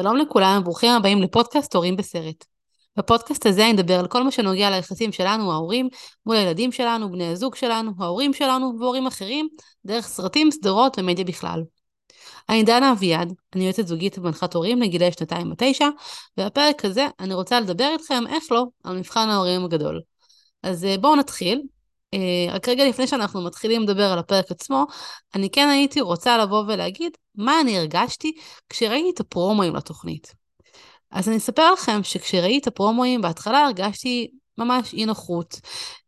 שלום לכולם, ברוכים הבאים לפודקאסט הורים בסרט. בפודקאסט הזה אני אדבר על כל מה שנוגע ליחסים שלנו, ההורים, מול הילדים שלנו, בני הזוג שלנו, ההורים שלנו והורים אחרים, דרך סרטים, סדרות ומדיה בכלל. אני דנה אביעד, אני יועצת זוגית ומנחת הורים לגילאי שנתיים ותשע, ובפרק הזה אני רוצה לדבר איתכם, איך לא, על מבחן ההורים הגדול. אז אה, בואו נתחיל. אה, רק רגע לפני שאנחנו מתחילים לדבר על הפרק עצמו, אני כן הייתי רוצה לבוא ולהגיד מה אני הרגשתי כשראיתי את הפרומואים לתוכנית. אז אני אספר לכם שכשראיתי את הפרומואים, בהתחלה הרגשתי ממש אי נוחות.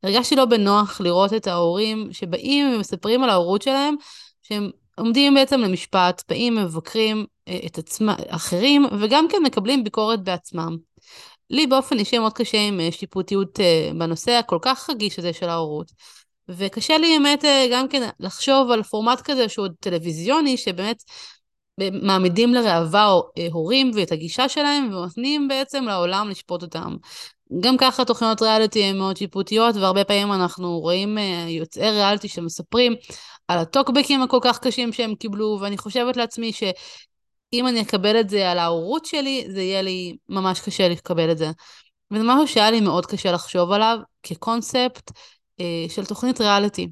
הרגשתי לא בנוח לראות את ההורים שבאים ומספרים על ההורות שלהם, שהם עומדים בעצם למשפט, באים ומבקרים אה, את עצמם, אחרים, וגם כן מקבלים ביקורת בעצמם. לי באופן אישי מאוד קשה עם אה, שיפוטיות אה, בנושא הכל כך רגיש הזה של ההורות. וקשה לי באמת גם כן לחשוב על פורמט כזה שהוא טלוויזיוני, שבאמת מעמידים לראווה הורים ואת הגישה שלהם, ונותנים בעצם לעולם לשפוט אותם. גם ככה תוכניות ריאליטי הן מאוד שיפוטיות, והרבה פעמים אנחנו רואים יוצאי ריאליטי שמספרים על הטוקבקים הכל כך קשים שהם קיבלו, ואני חושבת לעצמי שאם אני אקבל את זה על ההורות שלי, זה יהיה לי ממש קשה לקבל את זה. וזה משהו שהיה לי מאוד קשה לחשוב עליו כקונספט אה, של תוכנית ריאליטי.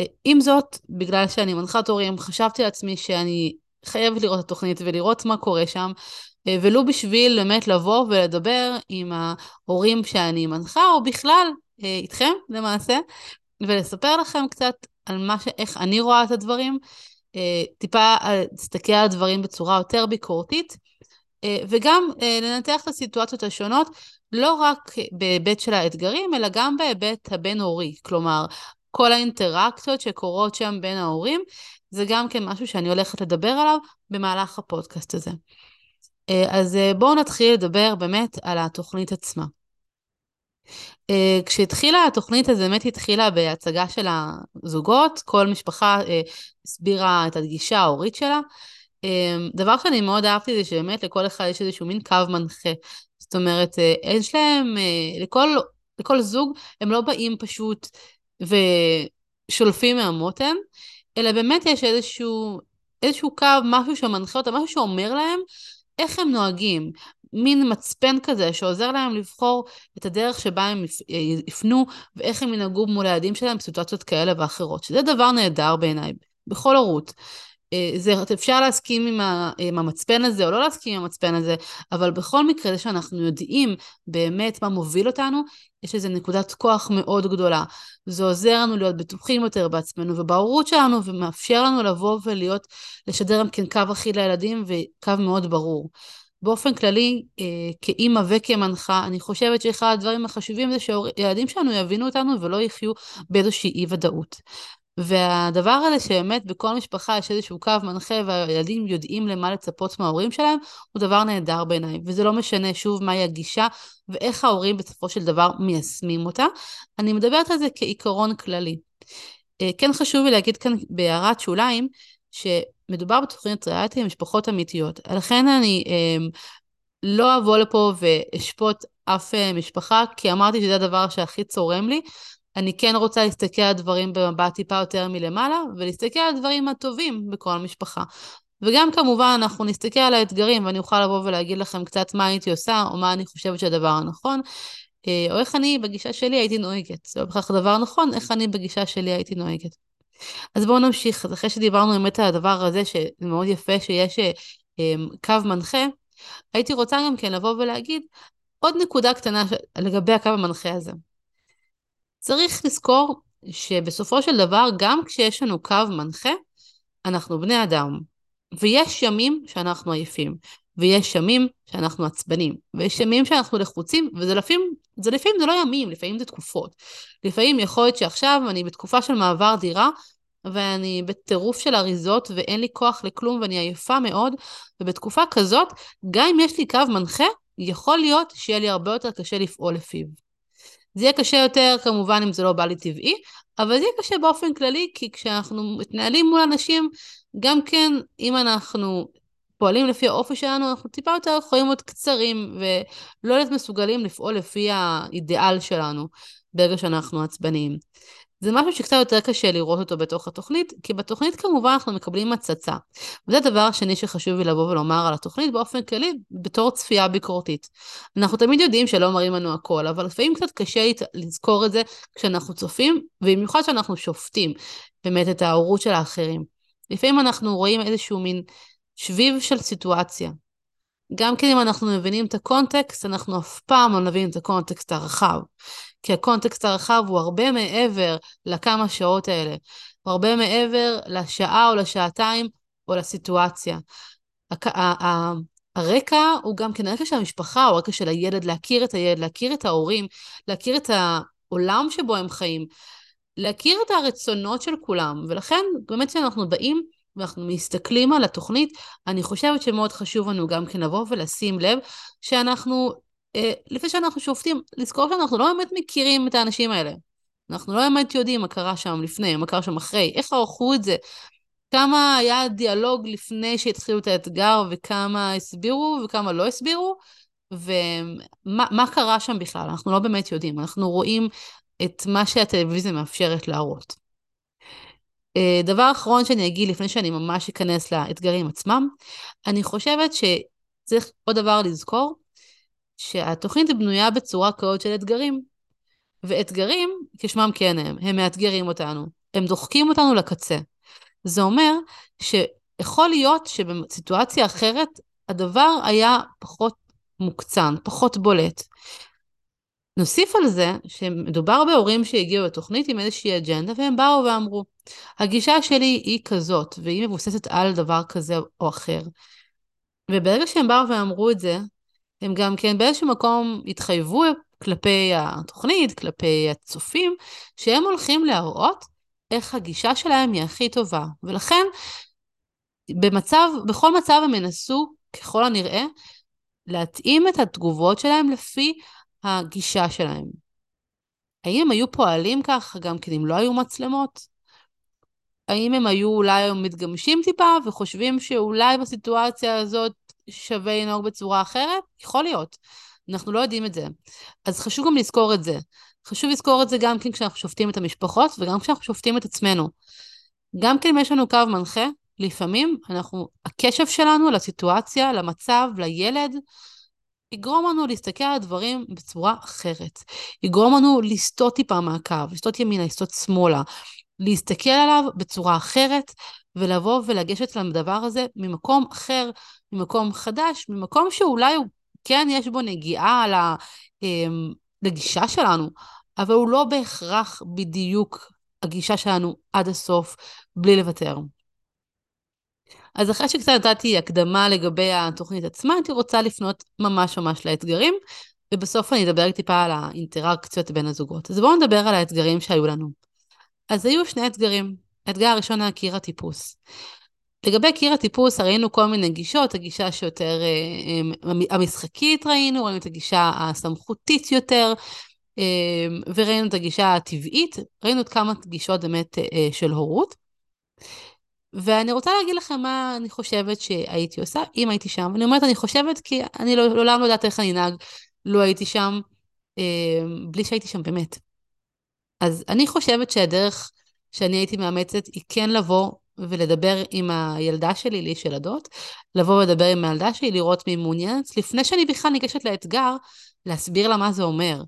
אה, עם זאת, בגלל שאני מנחת הורים, חשבתי לעצמי שאני חייבת לראות את התוכנית ולראות מה קורה שם, אה, ולו בשביל באמת לבוא ולדבר עם ההורים שאני מנחה, או בכלל אה, איתכם למעשה, ולספר לכם קצת על מה ש... איך אני רואה את הדברים, אה, טיפה להסתכל על הדברים בצורה יותר ביקורתית, אה, וגם אה, לנתח את הסיטואציות השונות, לא רק בהיבט של האתגרים, אלא גם בהיבט הבין-הורי. כלומר, כל האינטראקציות שקורות שם בין ההורים, זה גם כן משהו שאני הולכת לדבר עליו במהלך הפודקאסט הזה. אז בואו נתחיל לדבר באמת על התוכנית עצמה. Uh, כשהתחילה התוכנית אז באמת התחילה בהצגה של הזוגות, כל משפחה הסבירה את הגישה ההורית שלה. דבר שאני מאוד אהבתי זה שבאמת לכל אחד יש איזשהו מין קו מנחה. זאת אומרת, uh, יש להם, uh, לכל, לכל זוג, הם לא באים פשוט ושולפים מהמותן, אלא באמת יש איזשהו, איזשהו קו, משהו שמנחה אותם, משהו שאומר להם איך הם נוהגים, מין מצפן כזה שעוזר להם לבחור את הדרך שבה הם יפנו ואיך הם ינהגו מול הילדים שלהם בסיטואציות כאלה ואחרות, שזה דבר נהדר בעיניי, בכל הורות. אה, זה, אפשר להסכים עם, המצפן הזה או לא להסכים עם המצפן הזה, אבל בכל מקרה זה שאנחנו יודעים באמת מה מוביל אותנו, יש איזו נקודת כוח מאוד גדולה. זה עוזר לנו להיות בטוחים יותר בעצמנו ובהורות שלנו, ומאפשר לנו לבוא ולהיות, לשדר גם כן קו אחיד לילדים וקו מאוד ברור. באופן כללי, אה, כאימא וכמנחה, אני חושבת שאחד הדברים החשובים זה שהילדים שלנו יבינו אותנו ולא יחיו באיזושהי אי ודאות. והדבר הזה שבאמת בכל משפחה יש איזשהו קו מנחה והילדים יודעים למה לצפות מההורים שלהם, הוא דבר נהדר בעיניי. וזה לא משנה שוב מהי הגישה ואיך ההורים בסופו של דבר מיישמים אותה. אני מדברת על זה כעיקרון כללי. אה, כן חשוב לי להגיד כאן בהערת שוליים, שמדובר בתוכנית ריאליטי עם משפחות אמיתיות. לכן אני אה, לא אבוא לפה ואשפוט אף אה, משפחה, כי אמרתי שזה הדבר שהכי צורם לי. אני כן רוצה להסתכל על דברים במבט טיפה יותר מלמעלה, ולהסתכל על הדברים הטובים בכל משפחה. וגם כמובן אנחנו נסתכל על האתגרים, ואני אוכל לבוא ולהגיד לכם קצת מה הייתי עושה, או מה אני חושבת שהדבר הנכון, אה, או איך אני בגישה שלי הייתי נוהגת. זה לא בכך הדבר נכון, איך אני בגישה שלי הייתי נוהגת. אז בואו נמשיך. אז אחרי שדיברנו באמת על הדבר הזה, שזה מאוד יפה שיש אה, אמ, קו מנחה, הייתי רוצה גם כן לבוא ולהגיד עוד נקודה קטנה לגבי הקו המנחה הזה. צריך לזכור שבסופו של דבר, גם כשיש לנו קו מנחה, אנחנו בני אדם. ויש ימים שאנחנו עייפים, ויש ימים שאנחנו עצבנים, ויש ימים שאנחנו לחוצים, וזה לפעמים, זה לפעמים זה לא ימים, לפעמים זה תקופות. לפעמים יכול להיות שעכשיו אני בתקופה של מעבר דירה, ואני בטירוף של אריזות ואין לי כוח לכלום ואני עייפה מאוד, ובתקופה כזאת, גם אם יש לי קו מנחה, יכול להיות שיהיה לי הרבה יותר קשה לפעול לפיו. זה יהיה קשה יותר כמובן אם זה לא בא לי טבעי, אבל זה יהיה קשה באופן כללי, כי כשאנחנו מתנהלים מול אנשים, גם כן, אם אנחנו פועלים לפי האופי שלנו, אנחנו טיפה יותר יכולים להיות קצרים, ולא להיות מסוגלים לפעול לפי האידיאל שלנו, ברגע שאנחנו עצבניים. זה משהו שקצת יותר קשה לראות אותו בתוך התוכנית, כי בתוכנית כמובן אנחנו מקבלים הצצה. וזה הדבר השני שחשוב לי לבוא ולומר על התוכנית באופן כללי, בתור צפייה ביקורתית. אנחנו תמיד יודעים שלא מראים לנו הכל, אבל לפעמים קצת קשה לזכור את זה כשאנחנו צופים, ובמיוחד כשאנחנו שופטים באמת את ההורות של האחרים. לפעמים אנחנו רואים איזשהו מין שביב של סיטואציה. גם כן אם אנחנו מבינים את הקונטקסט, אנחנו אף פעם לא נבין את הקונטקסט הרחב. כי הקונטקסט הרחב הוא הרבה מעבר לכמה שעות האלה. הוא הרבה מעבר לשעה או לשעתיים או לסיטואציה. הרקע הוא גם כן הרקע של המשפחה, הוא הרקע של הילד, להכיר את הילד, להכיר את ההורים, להכיר את העולם שבו הם חיים, להכיר את הרצונות של כולם. ולכן, באמת כשאנחנו באים ואנחנו מסתכלים על התוכנית, אני חושבת שמאוד חשוב לנו גם כן לבוא ולשים לב שאנחנו אה, לפני שאנחנו שופטים, לזכור שאנחנו לא באמת מכירים את האנשים האלה. אנחנו לא באמת יודעים מה קרה שם לפני, מה קרה שם אחרי, איך ערכו את זה, כמה היה דיאלוג לפני שהתחילו את האתגר, וכמה הסבירו וכמה לא הסבירו, ומה קרה שם בכלל, אנחנו לא באמת יודעים, אנחנו רואים את מה שהטלוויזיה מאפשרת להראות. אה, דבר אחרון שאני אגיד לפני שאני ממש אכנס לאתגרים עצמם, אני חושבת שצריך עוד דבר לזכור, שהתוכנית בנויה בצורה כזאת של אתגרים. ואתגרים, כשמם כן הם, הם מאתגרים אותנו, הם דוחקים אותנו לקצה. זה אומר שיכול להיות שבסיטואציה אחרת הדבר היה פחות מוקצן, פחות בולט. נוסיף על זה שמדובר בהורים שהגיעו לתוכנית עם איזושהי אג'נדה והם באו ואמרו, הגישה שלי היא כזאת והיא מבוססת על דבר כזה או אחר. וברגע שהם באו ואמרו את זה, הם גם כן באיזשהו מקום התחייבו כלפי התוכנית, כלפי הצופים, שהם הולכים להראות איך הגישה שלהם היא הכי טובה. ולכן, במצב, בכל מצב הם ינסו, ככל הנראה, להתאים את התגובות שלהם לפי הגישה שלהם. האם הם היו פועלים כך גם כן אם לא היו מצלמות? האם הם היו אולי מתגמשים טיפה וחושבים שאולי בסיטואציה הזאת שווה לנהוג בצורה אחרת? יכול להיות. אנחנו לא יודעים את זה. אז חשוב גם לזכור את זה. חשוב לזכור את זה גם כן כשאנחנו שופטים את המשפחות וגם כשאנחנו שופטים את עצמנו. גם כן אם יש לנו קו מנחה, לפעמים אנחנו, הקשב שלנו לסיטואציה, למצב, לילד, יגרום לנו להסתכל על הדברים בצורה אחרת. יגרום לנו לסטות טיפה מהקו, לסטות ימינה, לסטות שמאלה, להסתכל עליו בצורה אחרת, ולבוא ולגשת לדבר הזה ממקום אחר, ממקום חדש, ממקום שאולי הוא כן יש בו נגיעה אמ, לגישה שלנו, אבל הוא לא בהכרח בדיוק הגישה שלנו עד הסוף, בלי לוותר. אז אחרי שקצת נתתי הקדמה לגבי התוכנית עצמה, הייתי רוצה לפנות ממש ממש לאתגרים, ובסוף אני אדבר טיפה על האינטראקציות בין הזוגות. אז בואו נדבר על האתגרים שהיו לנו. אז היו שני אתגרים. האתגר הראשון היה קיר הטיפוס. לגבי קיר הטיפוס ראינו כל מיני גישות, הגישה שיותר אה, אה, המשחקית ראינו, ראינו את הגישה הסמכותית יותר, אה, וראינו את הגישה הטבעית, ראינו את כמה גישות באמת של הורות. ואני רוצה להגיד לכם מה אני חושבת שהייתי עושה אם הייתי שם. אני אומרת אני חושבת כי אני לא, לעולם לא יודעת איך אני אנהג לו הייתי שם, בלי שהייתי שם באמת. אז אני חושבת שהדרך שאני הייתי מאמצת היא כן לבוא ולדבר עם הילדה שלי, לי יש ילדות, לבוא ולדבר עם הילדה שלי, לראות מי מעוניינת, לפני שאני בכלל ניגשת לאתגר, להסביר לה מה זה אומר.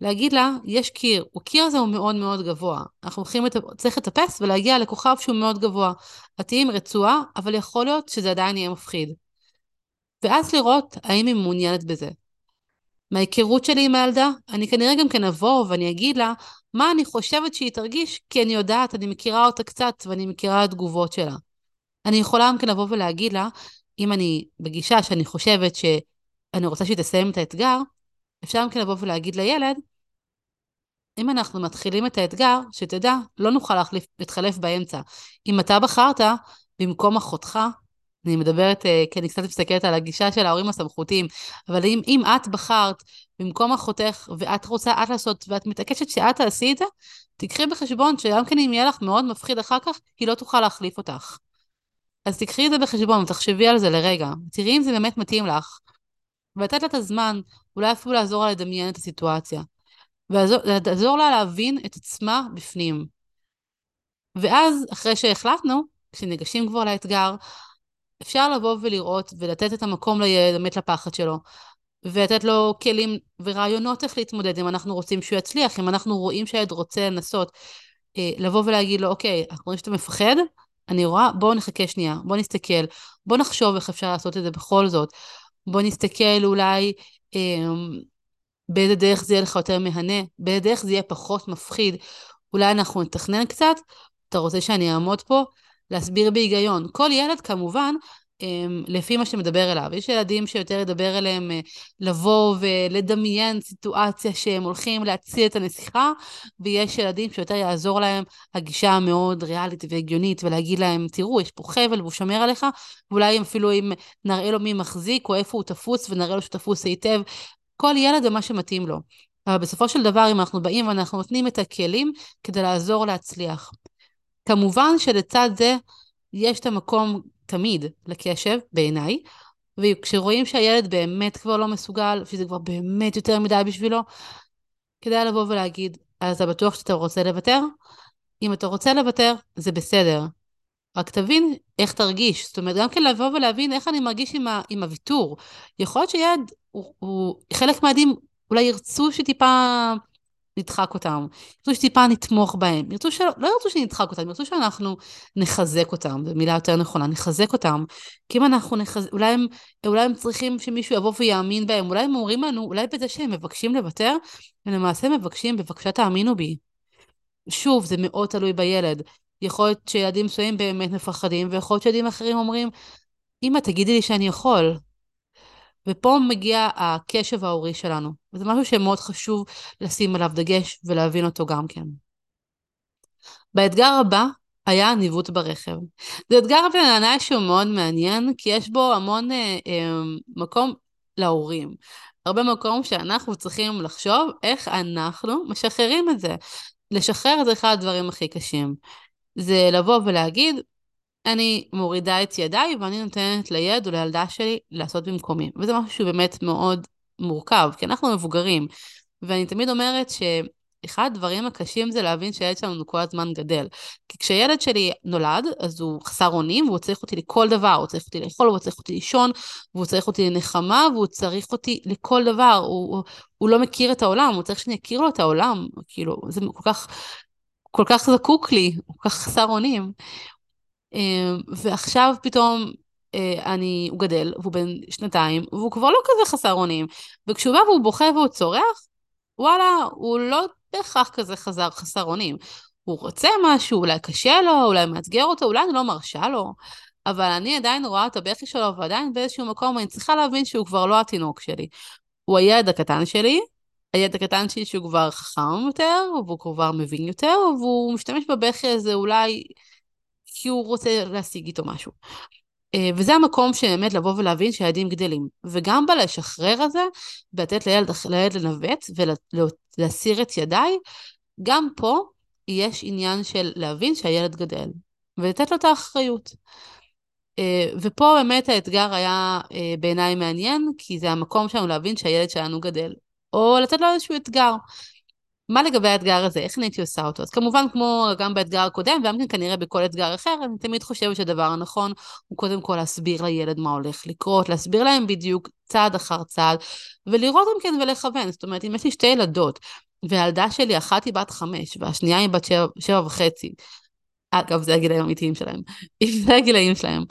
להגיד לה, יש קיר, הקיר הזה הוא מאוד מאוד גבוה. אנחנו הולכים, לת... צריך לטפס ולהגיע לכוכב שהוא מאוד גבוה. את תהיי עם רצועה, אבל יכול להיות שזה עדיין יהיה מפחיד. ואז לראות האם היא מעוניינת בזה. מההיכרות שלי עם הילדה, אני כנראה גם כן אבוא ואני אגיד לה מה אני חושבת שהיא תרגיש, כי אני יודעת, אני מכירה אותה קצת ואני מכירה את התגובות שלה. אני יכולה גם כן לבוא ולהגיד לה, אם אני בגישה שאני חושבת שאני רוצה שהיא תסיים את האתגר, אפשר גם כן לבוא ולהגיד לילד, אם אנחנו מתחילים את האתגר, שתדע, לא נוכל להחליף, להתחלף באמצע. אם אתה בחרת, במקום אחותך, אני מדברת, אה, כי אני קצת מסתכלת על הגישה של ההורים הסמכותיים, אבל אם, אם את בחרת במקום אחותך, ואת רוצה את לעשות, ואת מתעקשת שאת תעשי את זה, תקחי בחשבון שגם כן אם יהיה לך מאוד מפחיד אחר כך, היא לא תוכל להחליף אותך. אז תקחי את זה בחשבון, ותחשבי על זה לרגע. תראי אם זה באמת מתאים לך. ולתת לה את הזמן, אולי אפילו לעזור לה לדמיין את הסיטואציה. ולעזור לה להבין את עצמה בפנים. ואז, אחרי שהחלטנו, כשניגשים כבר לאתגר, אפשר לבוא ולראות ולתת את המקום לילד, באמת לפחד שלו, ולתת לו כלים ורעיונות איך להתמודד אם אנחנו רוצים שהוא יצליח, אם אנחנו רואים שהילד רוצה לנסות, אה, לבוא ולהגיד לו, אוקיי, אנחנו רואים שאתה מפחד, אני רואה, בואו נחכה שנייה, בואו נסתכל, בואו נחשוב איך אפשר לעשות את זה בכל זאת. בואו נסתכל אולי באיזה דרך זה יהיה לך יותר מהנה, באיזה דרך זה יהיה פחות מפחיד. אולי אנחנו נתכנן קצת, אתה רוצה שאני אעמוד פה? להסביר בהיגיון. כל ילד כמובן אמ, לפי מה שמדבר אליו. יש ילדים שיותר ידבר אליהם אה, לבוא ולדמיין סיטואציה שהם הולכים להציל את הנסיכה, ויש ילדים שיותר יעזור להם הגישה המאוד ריאלית והגיונית, ולהגיד להם, תראו, יש פה חבל והוא שומר עליך, ואולי אפילו אם נראה לו מי מחזיק או איפה הוא תפוס, ונראה לו שהוא תפוס היטב. כל ילד זה מה שמתאים לו. אבל בסופו של דבר, אם אנחנו באים ואנחנו נותנים את הכלים כדי לעזור להצליח. כמובן שלצד זה יש את המקום תמיד לקשב, בעיניי, וכשרואים שהילד באמת כבר לא מסוגל, שזה כבר באמת יותר מדי בשבילו, כדאי לבוא ולהגיד, אז אתה בטוח שאתה רוצה לוותר? אם אתה רוצה לוותר, זה בסדר. רק תבין איך תרגיש. זאת אומרת, גם כן לבוא ולהבין איך אני מרגיש עם, ה, עם הוויתור. יכול להיות שילד, הוא, הוא, חלק מהילדים אולי ירצו שטיפה נדחק אותם, ירצו שטיפה נתמוך בהם, ירצו שלא, לא ירצו שנדחק אותם, ירצו שאנחנו נחזק אותם, זו מילה יותר נכונה, נחזק אותם. כי אם אנחנו נחזק, אולי הם, אולי הם צריכים שמישהו יבוא ויאמין בהם, אולי הם אומרים לנו, אולי בזה שהם מבקשים לוותר, הם למעשה מבקשים, בבקשה תאמינו בי. שוב, זה מאוד תלוי בילד. יכול להיות שילדים מסוימים באמת מפחדים, ויכול להיות שילדים אחרים אומרים, אמא, תגידי לי שאני יכול. ופה מגיע הקשב ההורי שלנו. וזה משהו שמאוד חשוב לשים עליו דגש ולהבין אותו גם כן. באתגר הבא היה ניווט ברכב. זה אתגר בעיניי שהוא מאוד מעניין, כי יש בו המון אה, אה, מקום להורים. הרבה מקום שאנחנו צריכים לחשוב איך אנחנו משחררים את זה. לשחרר זה אחד הדברים הכי קשים. זה לבוא ולהגיד, אני מורידה את ידיי ואני נותנת לילד או לילדה שלי לעשות במקומי. וזה משהו שהוא באמת מאוד מורכב, כי אנחנו מבוגרים. ואני תמיד אומרת שאחד הדברים הקשים זה להבין שהילד שלנו כל הזמן גדל. כי כשילד שלי נולד, אז הוא חסר אונים, והוא צריך אותי לכל דבר, הוא צריך אותי לאכול, הוא צריך אותי לישון, והוא צריך אותי לנחמה, והוא צריך אותי לכל דבר. הוא, הוא, הוא לא מכיר את העולם, הוא צריך שאני אכיר לו את העולם. כאילו, זה כל כך... כל כך זקוק לי, הוא כל כך חסר אונים. אמ, ועכשיו פתאום אה, אני, הוא גדל, והוא בן שנתיים, והוא כבר לא כזה חסר אונים. וכשהוא בא והוא בוכה והוא צורח, וואלה, הוא לא בהכרח כזה חזר חסר אונים. הוא רוצה משהו, אולי קשה לו, אולי מאתגר אותו, אולי אני לא מרשה לו, אבל אני עדיין רואה את הבכי שלו, ועדיין באיזשהו מקום אני צריכה להבין שהוא כבר לא התינוק שלי. הוא הילד הקטן שלי, הילד הקטן שלי שהוא כבר חכם יותר, והוא כבר מבין יותר, והוא משתמש בבכי הזה אולי כי הוא רוצה להשיג איתו משהו. אה, וזה המקום שבאמת לבוא ולהבין שהילדים גדלים. וגם בלשחרר הזה, ולתת לילד, לילד לנווט ולהסיר את ידיי, גם פה יש עניין של להבין שהילד גדל, ולתת לו את האחריות. אה, ופה באמת האתגר היה אה, בעיניי מעניין, כי זה המקום שלנו להבין שהילד שלנו גדל. או לתת לו איזשהו אתגר. מה לגבי האתגר הזה? איך אני הייתי עושה אותו? אז כמובן, כמו גם באתגר הקודם, וגם כן כנראה בכל אתגר אחר, אני תמיד חושבת שהדבר הנכון הוא קודם כל להסביר לילד מה הולך לקרות, להסביר להם בדיוק צעד אחר צעד, ולראות גם כן ולכוון. זאת אומרת, אם יש לי שתי ילדות, והילדה שלי, אחת היא בת חמש, והשנייה היא בת שבע, שבע וחצי, אגב, זה הגילאים האמיתיים שלהם, זה הגילאים שלהם.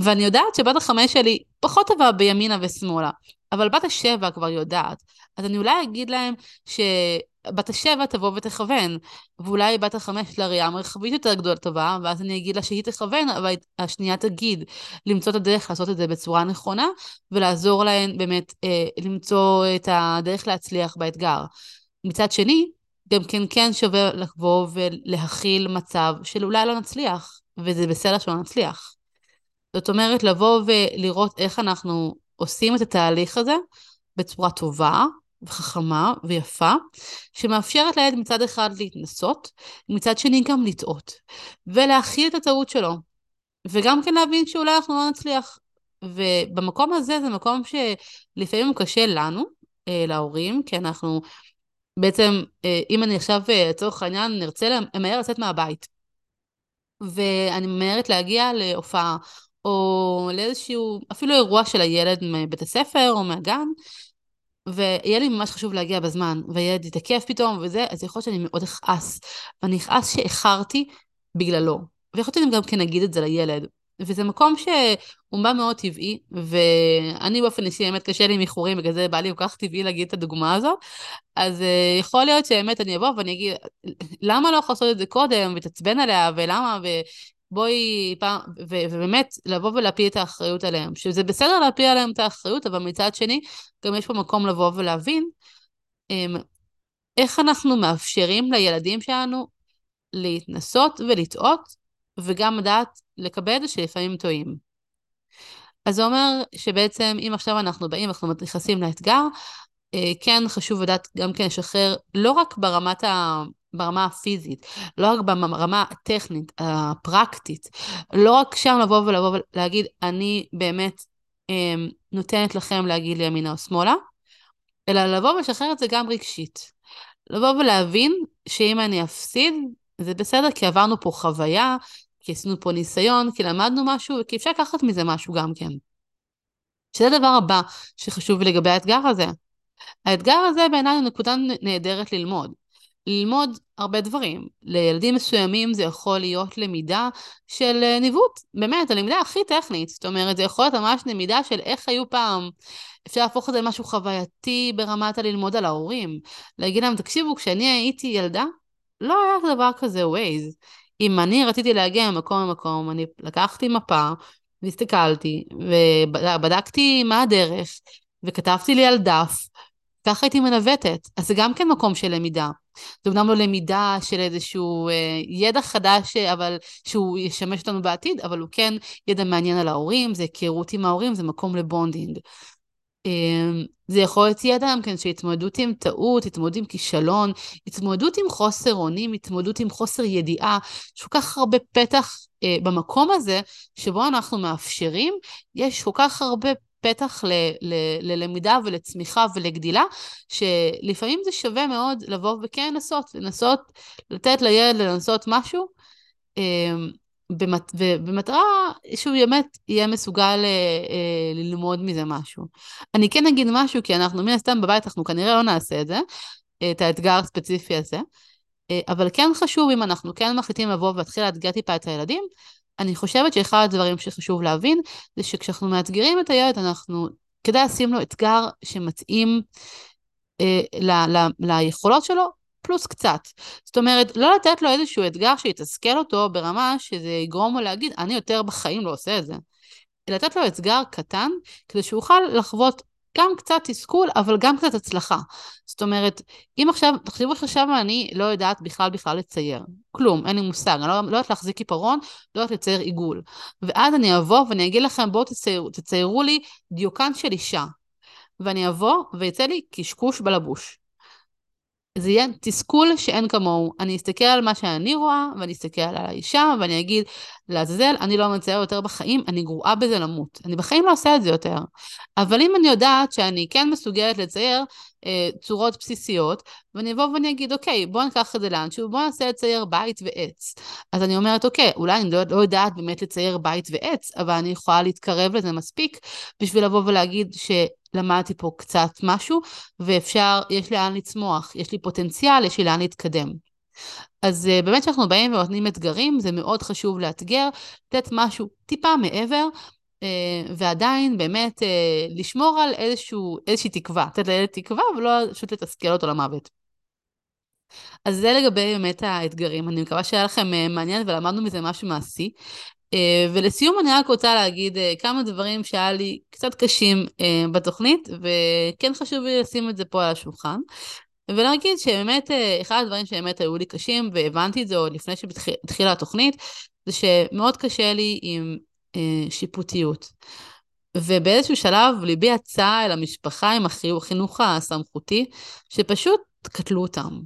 ואני יודעת שבת החמש שלי פחות טובה בימינה ושמאלה, אבל בת השבע כבר יודעת. אז אני אולי אגיד להם שבת השבע תבוא ותכוון, ואולי בת החמש לראייה מרחבית יותר גדולה טובה, ואז אני אגיד לה שהיא תכוון, אבל השנייה תגיד למצוא את הדרך לעשות את זה בצורה נכונה, ולעזור להן באמת אה, למצוא את הדרך להצליח באתגר. מצד שני, גם כן כן שווה לבוא ולהכיל מצב של אולי לא נצליח, וזה בסדר שלא נצליח. זאת אומרת, לבוא ולראות איך אנחנו עושים את התהליך הזה בצורה טובה וחכמה ויפה, שמאפשרת לילד מצד אחד להתנסות, מצד שני גם לטעות, ולהכיל את הטעות שלו, וגם כן להבין שאולי אנחנו לא נצליח. ובמקום הזה זה מקום שלפעמים הוא קשה לנו, אה, להורים, כי אנחנו בעצם, אה, אם אני עכשיו, אה, לצורך העניין, נרצה למהר לצאת מהבית, ואני ממהרת להגיע להופעה, או לאיזשהו, אפילו אירוע של הילד מבית הספר או מהגן, ויהיה לי ממש חשוב להגיע בזמן, והילד יתעכב פתאום וזה, אז יכול להיות שאני מאוד אכעס. ואני אכעס שאיחרתי בגללו. ויכול להיות שאני גם כן אגיד את זה לילד. וזה מקום שהוא בא מאוד טבעי, ואני באופן אישי, באמת קשה לי עם איחורים, בגלל זה בא לי כל כך טבעי להגיד את הדוגמה הזאת. אז uh, יכול להיות שבאמת אני אבוא ואני אגיד, למה לא יכול לעשות את זה קודם, ותעצבן עליה, ולמה, ובואי פעם, ו- ובאמת לבוא ולהפיל את האחריות עליהם. שזה בסדר להפיל עליהם את האחריות, אבל מצד שני, גם יש פה מקום לבוא ולהבין um, איך אנחנו מאפשרים לילדים שלנו להתנסות ולטעות, וגם לדעת לקבל את שלפעמים טועים. אז זה אומר שבעצם אם עכשיו אנחנו באים, אנחנו נכנסים לאתגר, אה, כן חשוב לדעת גם כן לשחרר, לא רק ברמת ה... ברמה הפיזית, לא רק ברמה הטכנית, הפרקטית, לא רק שם לבוא ולבוא ולהגיד, אני באמת אה, נותנת לכם להגיד לי ימינה או שמאלה, אלא לבוא ולשחרר את זה גם רגשית. לבוא ולהבין שאם אני אפסיד, זה בסדר, כי עברנו פה חוויה, כי עשינו פה ניסיון, כי למדנו משהו, כי אפשר לקחת מזה משהו גם כן. שזה הדבר הבא שחשוב לגבי האתגר הזה. האתגר הזה בעיניי הוא נקודה נהדרת ללמוד. ללמוד הרבה דברים. לילדים מסוימים זה יכול להיות למידה של אה, ניווט, באמת, הלמידה הכי טכנית. זאת אומרת, זה יכול להיות ממש למידה של איך היו פעם, אפשר להפוך את זה למשהו חווייתי ברמת הללמוד על ההורים. להגיד להם, תקשיבו, כשאני הייתי ילדה, לא היה דבר כזה ווייז. אם אני רציתי להגיע ממקום למקום, אני לקחתי מפה, והסתכלתי, ובדקתי מה הדרך, וכתבתי לי על דף, ככה הייתי מנווטת. אז זה גם כן מקום של למידה. זה אומנם לא למידה של איזשהו אה, ידע חדש, אבל שהוא ישמש אותנו בעתיד, אבל הוא כן ידע מעניין על ההורים, זה היכרות עם ההורים, זה מקום לבונדינג. אמ, זה יכול להיות ידע גם כן של התמודדות עם טעות, התמודדות עם כישלון, התמודדות עם חוסר אונים, התמודדות עם חוסר ידיעה. יש כל כך הרבה פתח אה, במקום הזה, שבו אנחנו מאפשרים, יש כל כך הרבה פתח ל, ל, ללמידה ולצמיחה ולגדילה, שלפעמים זה שווה מאוד לבוא וכן לנסות, לנסות לתת לילד לנסות משהו. אה, במת... ובמטרה שהוא באמת יהיה מסוגל אה, אה, ללמוד מזה משהו. אני כן אגיד משהו, כי אנחנו מן הסתם בבית, אנחנו כנראה לא נעשה את זה, את האתגר הספציפי הזה, אה, אבל כן חשוב, אם אנחנו כן מחליטים לבוא ולהתחיל לאתגר טיפה את הילדים, אני חושבת שאחד הדברים שחשוב להבין, זה שכשאנחנו מאתגרים את הילד, אנחנו, כדאי לשים לו אתגר שמתאים אה, ל, ל, ליכולות שלו פלוס קצת. זאת אומרת, לא לתת לו איזשהו אתגר שיתסכל אותו ברמה שזה יגרום לו להגיד, אני יותר בחיים לא עושה את זה. לתת לו אתגר קטן, כדי שהוא יוכל לחוות גם קצת תסכול, אבל גם קצת הצלחה. זאת אומרת, אם עכשיו, תחשבו שעכשיו אני לא יודעת בכלל בכלל לצייר. כלום, אין לי מושג, אני לא, לא יודעת להחזיק עיפרון, לא יודעת לצייר עיגול. ואז אני אבוא ואני אגיד לכם, בואו תציירו, תציירו לי דיוקן של אישה. ואני אבוא ויצא לי קשקוש בלבוש. זה יהיה תסכול שאין כמוהו. אני אסתכל על מה שאני רואה, ואני אסתכל על האישה, ואני אגיד, לעזאזל, אני לא מצייר יותר בחיים, אני גרועה בזה למות. אני בחיים לא עושה את זה יותר. אבל אם אני יודעת שאני כן מסוגלת לצייר אה, צורות בסיסיות, ואני אבוא ואני אגיד, אוקיי, בוא ניקח את זה לאנשהו, בוא ננסה לצייר בית ועץ. אז אני אומרת, אוקיי, אולי אני לא, לא יודעת באמת לצייר בית ועץ, אבל אני יכולה להתקרב לזה מספיק בשביל לבוא ולהגיד ש... למדתי פה קצת משהו, ואפשר, יש לאן לצמוח, יש לי פוטנציאל, יש לי לאן להתקדם. אז uh, באמת כשאנחנו באים ונותנים אתגרים, זה מאוד חשוב לאתגר, לתת משהו טיפה מעבר, ועדיין באמת uh, לשמור על איזשהו, איזושהי תקווה, לתת לילד תקווה ולא פשוט לתסכל אותו למוות. אז זה לגבי באמת האתגרים. אני מקווה שהיה לכם מעניין ולמדנו מזה משהו מעשי. ולסיום אני רק רוצה להגיד כמה דברים שהיה לי קצת קשים בתוכנית, וכן חשוב לי לשים את זה פה על השולחן. ולהגיד שבאמת, אחד הדברים שבאמת היו לי קשים, והבנתי את זה עוד לפני שהתחילה התוכנית, זה שמאוד קשה לי עם שיפוטיות. ובאיזשהו שלב ליבי יצא אל המשפחה עם החינוך הסמכותי, שפשוט קטלו אותם.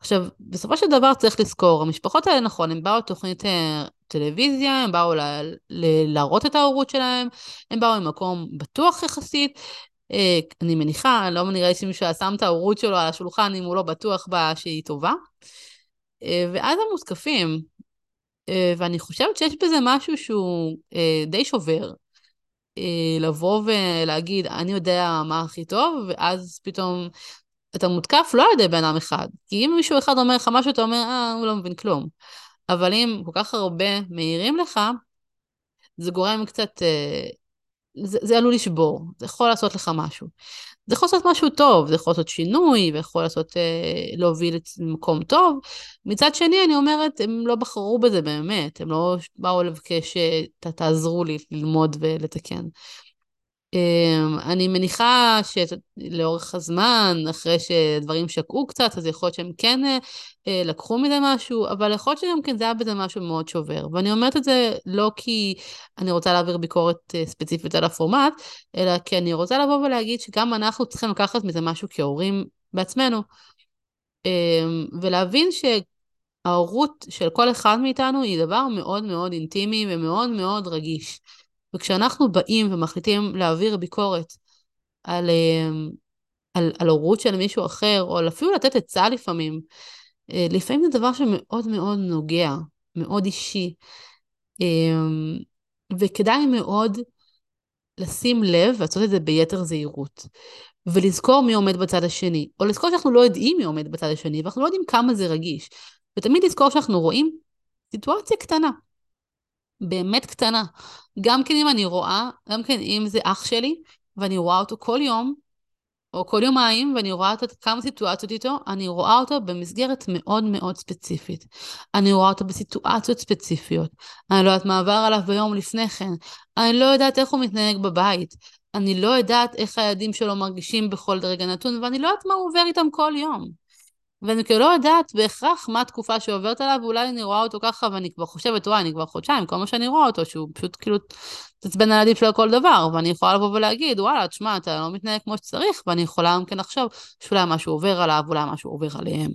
עכשיו, בסופו של דבר צריך לזכור, המשפחות האלה, נכון, הם באו לתוכנית אה, טלוויזיה, הם באו ל- ל- להראות את ההורות שלהם, הם באו ממקום בטוח יחסית, אה, אני מניחה, לא נראה לי שמישהו שם את ההורות שלו על השולחן אם הוא לא בטוח בה שהיא טובה. אה, ואז הם מותקפים, אה, ואני חושבת שיש בזה משהו שהוא די שובר. לבוא ולהגיד, אני יודע מה הכי טוב, ואז פתאום אתה מותקף לא על ידי בן אדם אחד. כי אם מישהו אחד אומר לך משהו, אתה אומר, אה, הוא לא מבין כלום. אבל אם כל כך הרבה מעירים לך, זה גורם קצת, אה, זה, זה עלול לשבור, זה יכול לעשות לך משהו. זה יכול לעשות משהו טוב, זה יכול לעשות שינוי, ויכול לעשות, אה, להוביל למקום טוב. מצד שני, אני אומרת, הם לא בחרו בזה באמת, הם לא באו לבקש שתעזרו לי ללמוד ולתקן. אמ, אני מניחה שלאורך הזמן, אחרי שדברים שקעו קצת, אז יכול להיות שהם כן אה, אה, לקחו מזה משהו, אבל יכול להיות שגם כן זה היה בזה משהו מאוד שובר. ואני אומרת את זה לא כי אני רוצה להעביר ביקורת אה, ספציפית על הפורמט, אלא כי אני רוצה לבוא ולהגיד שגם אנחנו צריכים לקחת מזה משהו כהורים בעצמנו, אמ, ולהבין שההורות של כל אחד מאיתנו היא דבר מאוד מאוד אינטימי ומאוד מאוד רגיש. וכשאנחנו באים ומחליטים להעביר ביקורת על, אמ, על, על הורות של מישהו אחר, או אפילו לתת עצה לפעמים, אה, לפעמים זה דבר שמאוד מאוד נוגע, מאוד אישי, אמ, וכדאי מאוד לשים לב ולעשות את זה ביתר זהירות. ולזכור מי עומד בצד השני, או לזכור שאנחנו לא יודעים מי עומד בצד השני, ואנחנו לא יודעים כמה זה רגיש. ותמיד לזכור שאנחנו רואים סיטואציה קטנה, באמת קטנה. גם כן אם אני רואה, גם כן אם זה אח שלי, ואני רואה אותו כל יום, או כל יומיים, ואני רואה אותו כמה סיטואציות איתו, אני רואה אותו במסגרת מאוד מאוד ספציפית. אני רואה אותו בסיטואציות ספציפיות. אני לא יודעת מה עבר עליו ביום לפני כן. אני לא יודעת איך הוא מתנהג בבית. אני לא יודעת איך הילדים שלו מרגישים בכל רגע נתון, ואני לא יודעת מה הוא עובר איתם כל יום. ואני כאילו לא יודעת בהכרח מה התקופה שעוברת עליו, ואולי אני רואה אותו ככה ואני כבר חושבת, וואי, אני כבר חודשיים, כל מה שאני רואה אותו, שהוא פשוט כאילו תעצבן על עדיף שלו כל דבר, ואני יכולה לבוא ולהגיד, וואלה, תשמע, אתה לא מתנהג כמו שצריך, ואני יכולה גם כן לחשוב שאולי משהו עובר עליו, אולי משהו עובר עליהם.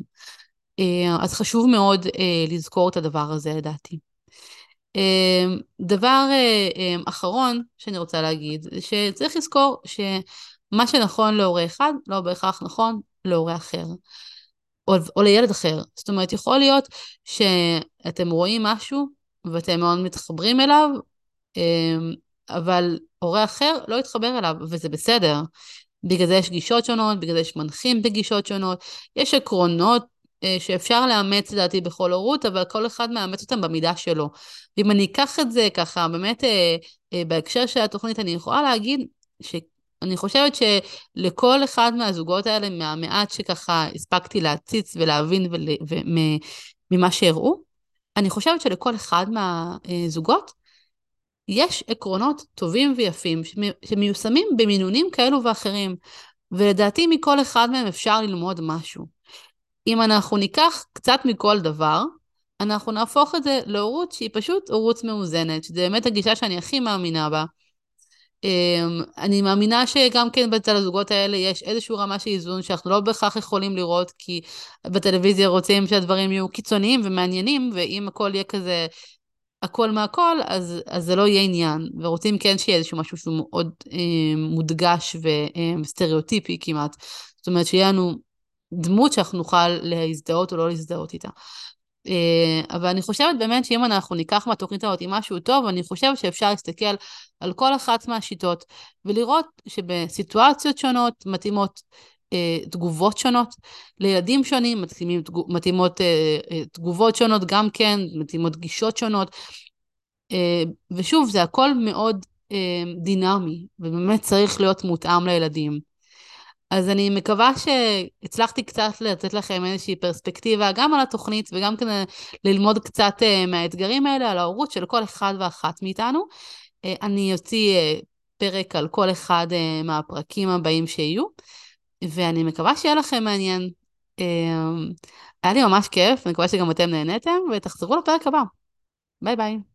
אה, אז חשוב מאוד אה, לזכור את הדבר הזה, לדעתי. אה, דבר אחרון שאני רוצה להגיד, שצריך לזכור שמה שנכון להורה אחד, לא בהכרח נכון להורה אחר. או, או לילד אחר. זאת אומרת, יכול להיות שאתם רואים משהו ואתם מאוד מתחברים אליו, אמ, אבל הורה אחר לא יתחבר אליו, וזה בסדר. בגלל זה יש גישות שונות, בגלל זה יש מנחים בגישות שונות, יש עקרונות אה, שאפשר לאמץ לדעתי בכל הורות, אבל כל אחד מאמץ אותם במידה שלו. ואם אני אקח את זה ככה, באמת אה, אה, בהקשר של התוכנית, אני יכולה להגיד. אני חושבת שלכל אחד מהזוגות האלה, מהמעט שככה הספקתי להציץ ולהבין ול, ממה שהראו, אני חושבת שלכל אחד מהזוגות יש עקרונות טובים ויפים שמיושמים במינונים כאלו ואחרים, ולדעתי מכל אחד מהם אפשר ללמוד משהו. אם אנחנו ניקח קצת מכל דבר, אנחנו נהפוך את זה להורות שהיא פשוט הורות מאוזנת, שזו באמת הגישה שאני הכי מאמינה בה. אמ, אני מאמינה שגם כן בצד הזוגות האלה יש איזושהי רמה של איזון שאנחנו לא בהכרח יכולים לראות, כי בטלוויזיה רוצים שהדברים יהיו קיצוניים ומעניינים, ואם הכל יהיה כזה הכל מהכל, אז, אז זה לא יהיה עניין. ורוצים כן שיהיה איזשהו משהו שהוא מאוד אה, מודגש וסטריאוטיפי כמעט. זאת אומרת, שיהיה לנו דמות שאנחנו נוכל להזדהות או לא להזדהות איתה. אה, אבל אני חושבת באמת שאם אנחנו ניקח מהתוכנית הזאת משהו טוב, אני חושבת שאפשר להסתכל על כל אחת מהשיטות ולראות שבסיטואציות שונות מתאימות אה, תגובות שונות, לילדים שונים מתאימים, מתאימות אה, תגובות שונות גם כן, מתאימות גישות שונות. ושוב, זה הכל מאוד דינמי, ובאמת צריך להיות מותאם לילדים. אז אני מקווה שהצלחתי קצת לתת לכם איזושהי פרספקטיבה גם על התוכנית וגם כדי ללמוד קצת אה, מהאתגרים האלה, על ההורות של כל אחד ואחת מאיתנו. אה, אני אוציא אה, פרק על כל אחד מהפרקים הבאים שיהיו, ואני מקווה שיהיה לכם מעניין. היה לי ממש כיף, אני מקווה שגם אתם נהניתם, ותחזרו לפרק הבא. ביי ביי.